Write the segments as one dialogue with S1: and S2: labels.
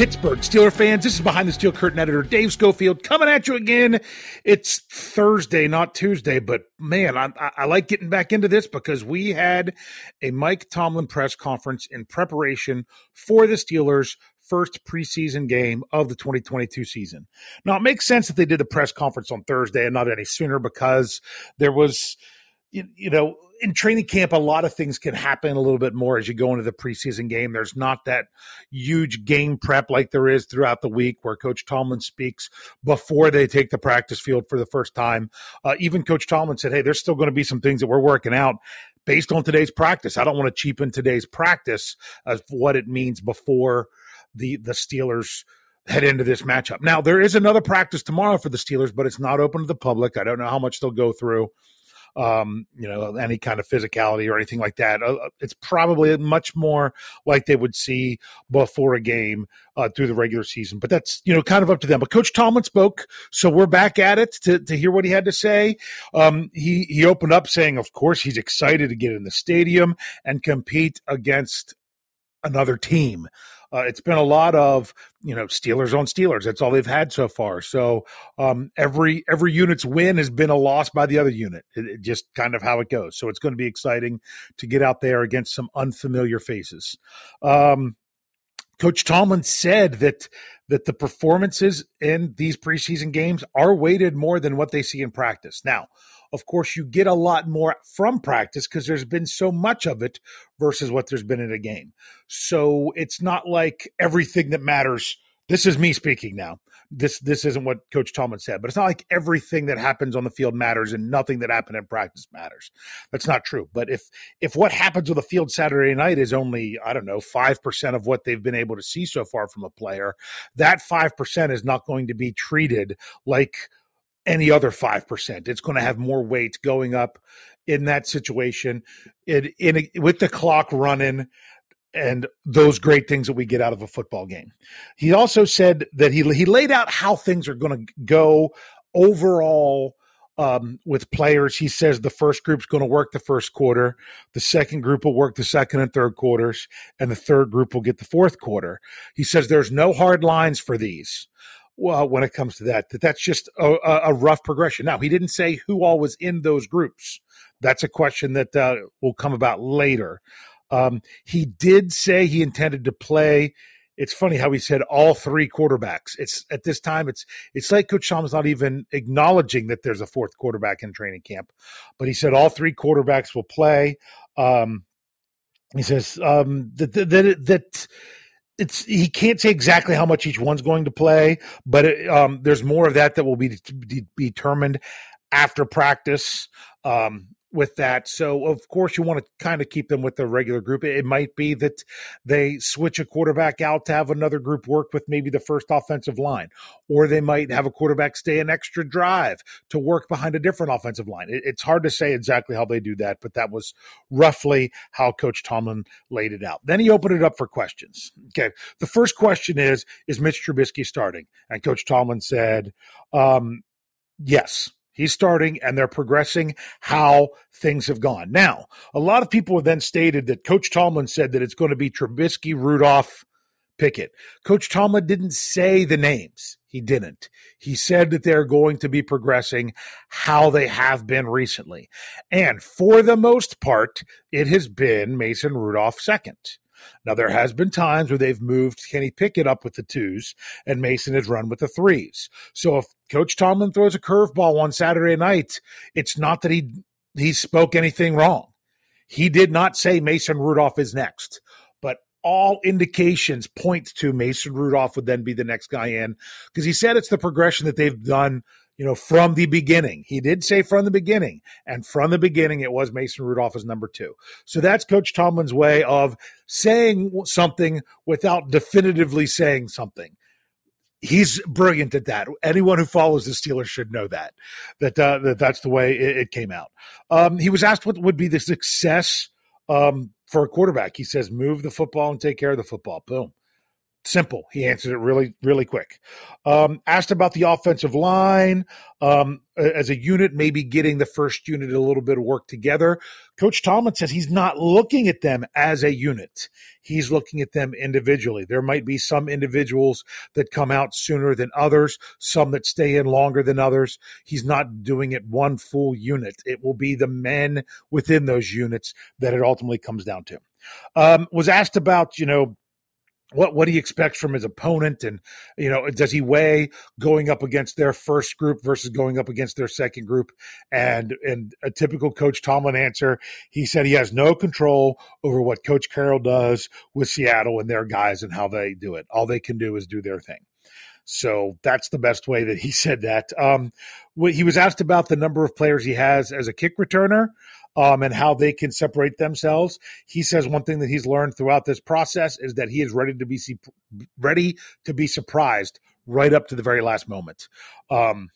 S1: Pittsburgh Steeler fans, this is behind the steel curtain editor Dave Schofield coming at you again. It's Thursday, not Tuesday, but man, I, I, like getting back into this because we had a Mike Tomlin press conference in preparation for the Steelers' first preseason game of the 2022 season. Now, it makes sense that they did the press conference on Thursday and not any sooner because there was, you, you know, in training camp, a lot of things can happen a little bit more as you go into the preseason game. There's not that huge game prep like there is throughout the week where Coach Tomlin speaks before they take the practice field for the first time. Uh, even Coach Tomlin said, Hey, there's still going to be some things that we're working out based on today's practice. I don't want to cheapen today's practice as what it means before the, the Steelers head into this matchup. Now, there is another practice tomorrow for the Steelers, but it's not open to the public. I don't know how much they'll go through um, you know, any kind of physicality or anything like that. Uh, it's probably much more like they would see before a game uh, through the regular season. But that's you know kind of up to them. But Coach Tomlin spoke, so we're back at it to to hear what he had to say. Um, he he opened up saying, of course, he's excited to get in the stadium and compete against another team. Uh, it's been a lot of you know Steelers on Steelers. That's all they've had so far. So um, every every unit's win has been a loss by the other unit. It, it just kind of how it goes. So it's going to be exciting to get out there against some unfamiliar faces. Um, Coach Tomlin said that that the performances in these preseason games are weighted more than what they see in practice. Now, of course, you get a lot more from practice because there's been so much of it versus what there's been in a game. So it's not like everything that matters. This is me speaking now. This this isn't what Coach Tomlin said, but it's not like everything that happens on the field matters and nothing that happened in practice matters. That's not true. But if if what happens on the field Saturday night is only I don't know five percent of what they've been able to see so far from a player, that five percent is not going to be treated like any other 5%. It's going to have more weight going up in that situation in, in a, with the clock running and those great things that we get out of a football game. He also said that he he laid out how things are going to go overall um, with players. He says the first group's going to work the first quarter, the second group will work the second and third quarters, and the third group will get the fourth quarter. He says there's no hard lines for these well, when it comes to that, that that's just a, a, rough progression. Now, he didn't say who all was in those groups. That's a question that uh, will come about later. Um, he did say he intended to play. It's funny how he said all three quarterbacks. It's at this time, it's it's like Coach Tomlin's not even acknowledging that there's a fourth quarterback in training camp, but he said all three quarterbacks will play. Um, he says um, that that that it's he can't say exactly how much each one's going to play, but it, um, there's more of that that will be, be determined after practice. Um, with that. So of course you want to kind of keep them with the regular group. It might be that they switch a quarterback out to have another group work with maybe the first offensive line, or they might have a quarterback stay an extra drive to work behind a different offensive line. It, it's hard to say exactly how they do that, but that was roughly how Coach Tomlin laid it out. Then he opened it up for questions. Okay, the first question is: Is Mitch Trubisky starting? And Coach Tomlin said, um, "Yes." He's starting and they're progressing how things have gone. Now, a lot of people have then stated that Coach Tomlin said that it's going to be Trubisky, Rudolph, Pickett. Coach Tomlin didn't say the names. He didn't. He said that they're going to be progressing how they have been recently. And for the most part, it has been Mason Rudolph second. Now, there has been times where they've moved Kenny Pickett up with the twos and Mason has run with the threes. So if Coach Tomlin throws a curveball on Saturday night, it's not that he he spoke anything wrong. He did not say Mason Rudolph is next but all indications point to Mason Rudolph would then be the next guy in because he said it's the progression that they've done, you know, from the beginning. He did say from the beginning, and from the beginning, it was Mason Rudolph as number two. So that's Coach Tomlin's way of saying something without definitively saying something. He's brilliant at that. Anyone who follows the Steelers should know that that, uh, that that's the way it, it came out. Um, he was asked what would be the success um, for a quarterback. He says, move the football and take care of the football. Boom. Simple. He answered it really, really quick. Um, asked about the offensive line um, as a unit, maybe getting the first unit a little bit of work together. Coach Tomlin says he's not looking at them as a unit. He's looking at them individually. There might be some individuals that come out sooner than others, some that stay in longer than others. He's not doing it one full unit. It will be the men within those units that it ultimately comes down to. Um, was asked about, you know, what what he expects from his opponent? And you know does he weigh going up against their first group versus going up against their second group? And and a typical coach Tomlin answer he said he has no control over what coach Carroll does with Seattle and their guys and how they do it. All they can do is do their thing. So that's the best way that he said that. Um he was asked about the number of players he has as a kick returner um, and how they can separate themselves. He says one thing that he's learned throughout this process is that he is ready to be ready to be surprised right up to the very last moment. Um,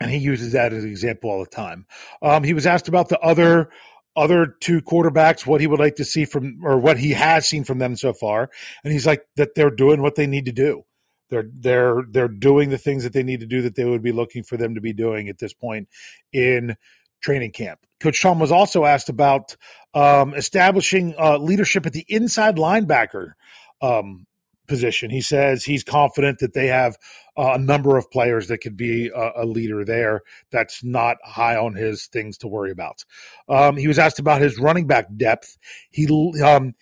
S1: and he uses that as an example all the time. Um, he was asked about the other other two quarterbacks, what he would like to see from or what he has seen from them so far, and he's like that they're doing what they need to do. They're they're they're doing the things that they need to do that they would be looking for them to be doing at this point in training camp. Coach Tom was also asked about um, establishing uh, leadership at the inside linebacker um, position. He says he's confident that they have uh, a number of players that could be a, a, leader there. That's not high on his things to worry about. Um, he was asked about his running back depth. He um,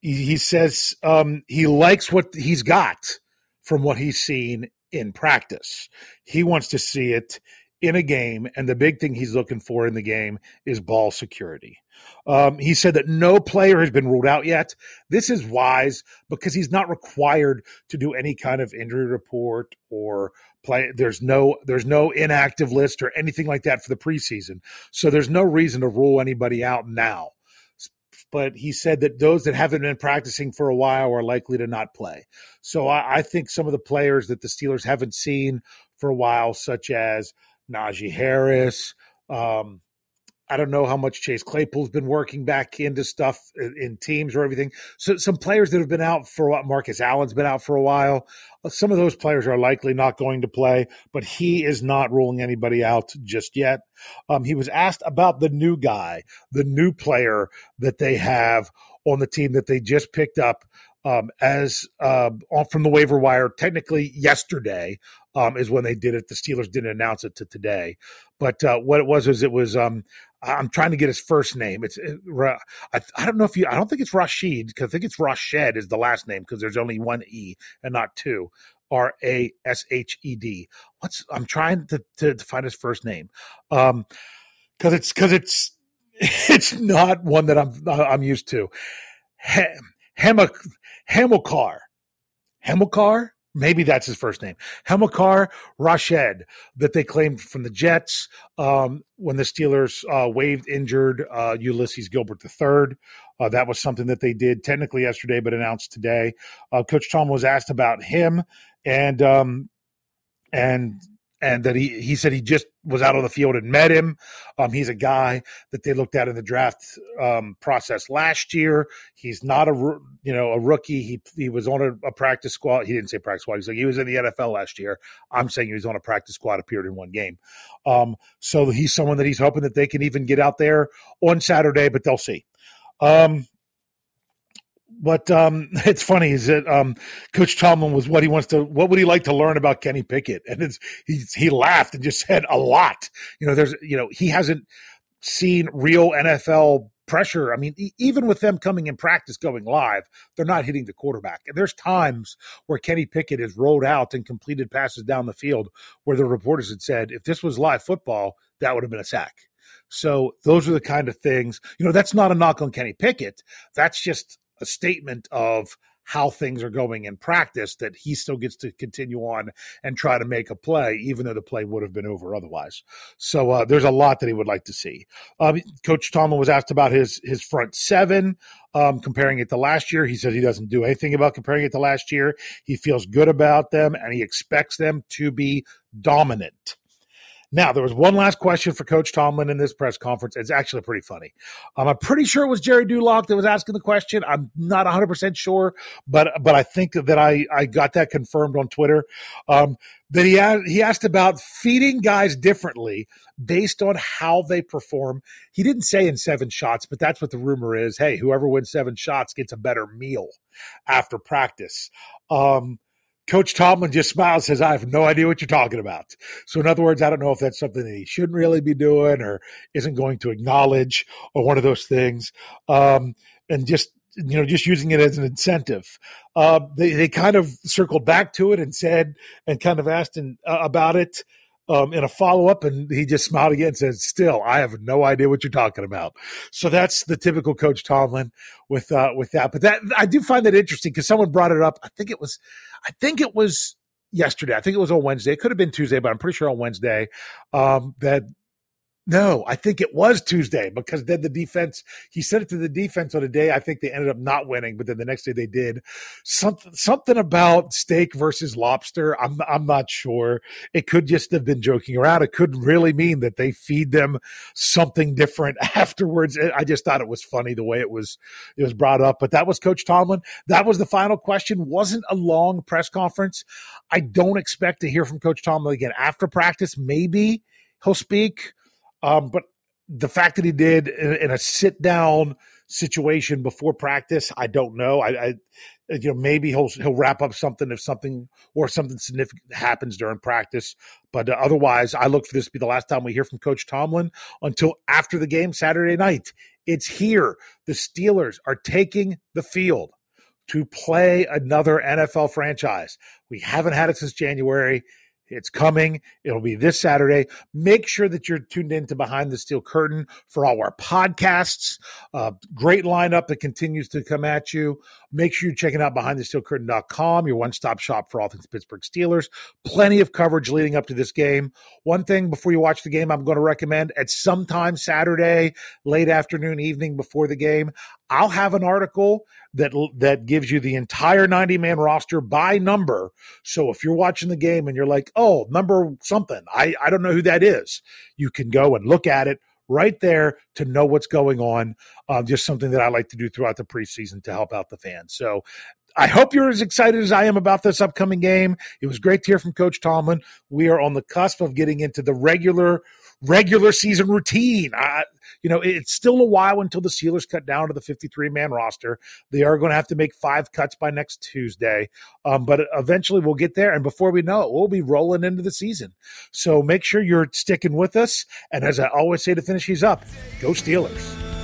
S1: he, says um, he likes what he's got from what he's seen in practice. He wants to see it in a game, and the big thing he's looking for in the game is ball security. Um, he said that no player has been ruled out yet. This is wise because he's not required to do any kind of injury report or play. There's no there's no inactive list or anything like that for the preseason, so there's no reason to rule anybody out now. But he said that those that haven't been practicing for a while are likely to not play. So I, I think some of the players that the Steelers haven't seen for a while, such as Najee Harris. Um, I don't know how much Chase Claypool's been working back into stuff in, in, teams or everything. So some players that have been out for while. Marcus Allen's been out for a while. Uh, some of those players are likely not going to play, but he is not ruling anybody out just yet. Um, he was asked about the new guy, the new player that they have on the team that they just picked up um, as uh, from the waiver wire. Technically, yesterday um, is when they did it. The Steelers didn't announce it to today, but uh, what it was is it was. Um, I'm trying to get his first name. It's it, I, I, don't know if you. I don't think it's Rashid because I think it's Rashed is the last name because there's only one e and not two. R A S H E D. What's I'm trying to, to, to find his first name, um, because it's because it's it's not one that I'm I'm used to. Hem, Hamilcar. Hamilcar? Maybe that's his first name. Hamilcar Rashed, that they claimed from the Jets um, when the Steelers uh, waived injured uh, Ulysses Gilbert III. Uh, that was something that they did technically yesterday, but announced today. Uh, Coach Tom was asked about him, and um, and and that he he said he just was out on the field and met him. Um, he's a guy that they looked at in the draft um, process last year. He's not a you know a rookie. He he was on a, a, practice squad. He didn't say practice squad. He's like he was in the NFL last year. I'm saying he was on a practice squad. Appeared in one game. Um, so he's someone that he's hoping that they can even get out there on Saturday, but they'll see. Um, But um, it's funny is that um, Coach Tomlin was what he wants to. What would he like to learn about Kenny Pickett? And it's he he laughed and just said a lot. You know, there's you know he hasn't seen real NFL pressure. I mean, even with them coming in practice going live, they're not hitting the quarterback. And there's times where Kenny Pickett has rolled out and completed passes down the field where the reporters had said, if this was live football, that would have been a sack. So those are the kind of things, you know, that's not a knock on Kenny Pickett. That's just a statement of how things are going in practice that he still gets to continue on and try to make a play, even though the play would have been over otherwise. So uh, there's a lot that he would like to see. Um, Coach Tomlin was asked about his his front seven, um, comparing it to last year. He said he doesn't do anything about comparing it to last year. He feels good about them and he expects them to be dominant. Now, there was one last question for Coach Tomlin in this press conference. It's actually pretty funny. Um, I'm pretty sure it was Gerry Dulac that was asking the question. I'm not 100% sure, but but I think that I, I got that confirmed on Twitter. Um, that he, had, he asked about feeding guys differently based on how they perform. He didn't say in seven shots, but that's what the rumor is. Hey, whoever wins seven shots gets a better meal after practice. Um, Coach Tomlin just smiles, says, I have no idea what you're talking about. So, in other words, I don't know if that's something that he shouldn't really be doing or isn't going to acknowledge or one of those things. Um, and just, you know, just using it as an incentive. Uh, they, they kind of circled back to it and said, and kind of asked in, uh, about it um, in a follow up, and he just smiled again and said, "Still, I have no idea what you're talking about." So that's the typical Coach Tomlin with uh, with that. But that I do find that interesting because someone brought it up. I think it was, I think it was yesterday. I think it was on Wednesday. It could have been Tuesday, but I'm pretty sure on Wednesday um, that no, I think it was Tuesday because then the defense, he said it to the defense on a day. I think they ended up not winning, but then the next day they did. Something, something about steak versus lobster. I'm, I'm not sure. It could just have been joking around. It could really mean that they feed them something different afterwards. I just thought it was funny the way it was, it was brought up, but that was Coach Tomlin. That was the final question. Wasn't a long press conference. I don't expect to hear from Coach Tomlin again after practice. Maybe he'll speak um, but the fact that he did in, in a sit down situation before practice, I don't know. I, I, you know, maybe he'll he'll wrap up something if something or something significant happens during practice. But uh, otherwise, I look for this to be the last time we hear from Coach Tomlin until after the game Saturday night. It's here. The Steelers are taking the field to play another NFL franchise. We haven't had it since January. It's coming. It'll be this Saturday. Make sure that you're tuned in to Behind the Steel Curtain for all our podcasts. Uh, great lineup that continues to come at you. Make sure you're checking out BehindTheSteelCurtain.com, your one stop shop for all things Pittsburgh Steelers. Plenty of coverage leading up to this game. One thing before you watch the game, I'm going to recommend at some time Saturday, late afternoon, evening before the game, I'll have an article that that gives you the entire 90 man roster by number. So if you're watching the game and you're like, "Oh, number something, I I don't know who that is," you can go and look at it right there to know what's going on. Uh, just something that I like to do throughout the preseason to help out the fans. So I hope you're as excited as I am about this upcoming game. It was great to hear from Coach Tomlin. We are on the cusp of getting into the regular regular season routine. I, you know, it's still a while until the Steelers cut down to the 53 man roster. They are going to have to make five cuts by next Tuesday, um, but eventually we'll get there. And before we know it, we'll be rolling into the season. So make sure you're sticking with us. And as I always say to finish these up, go Steelers.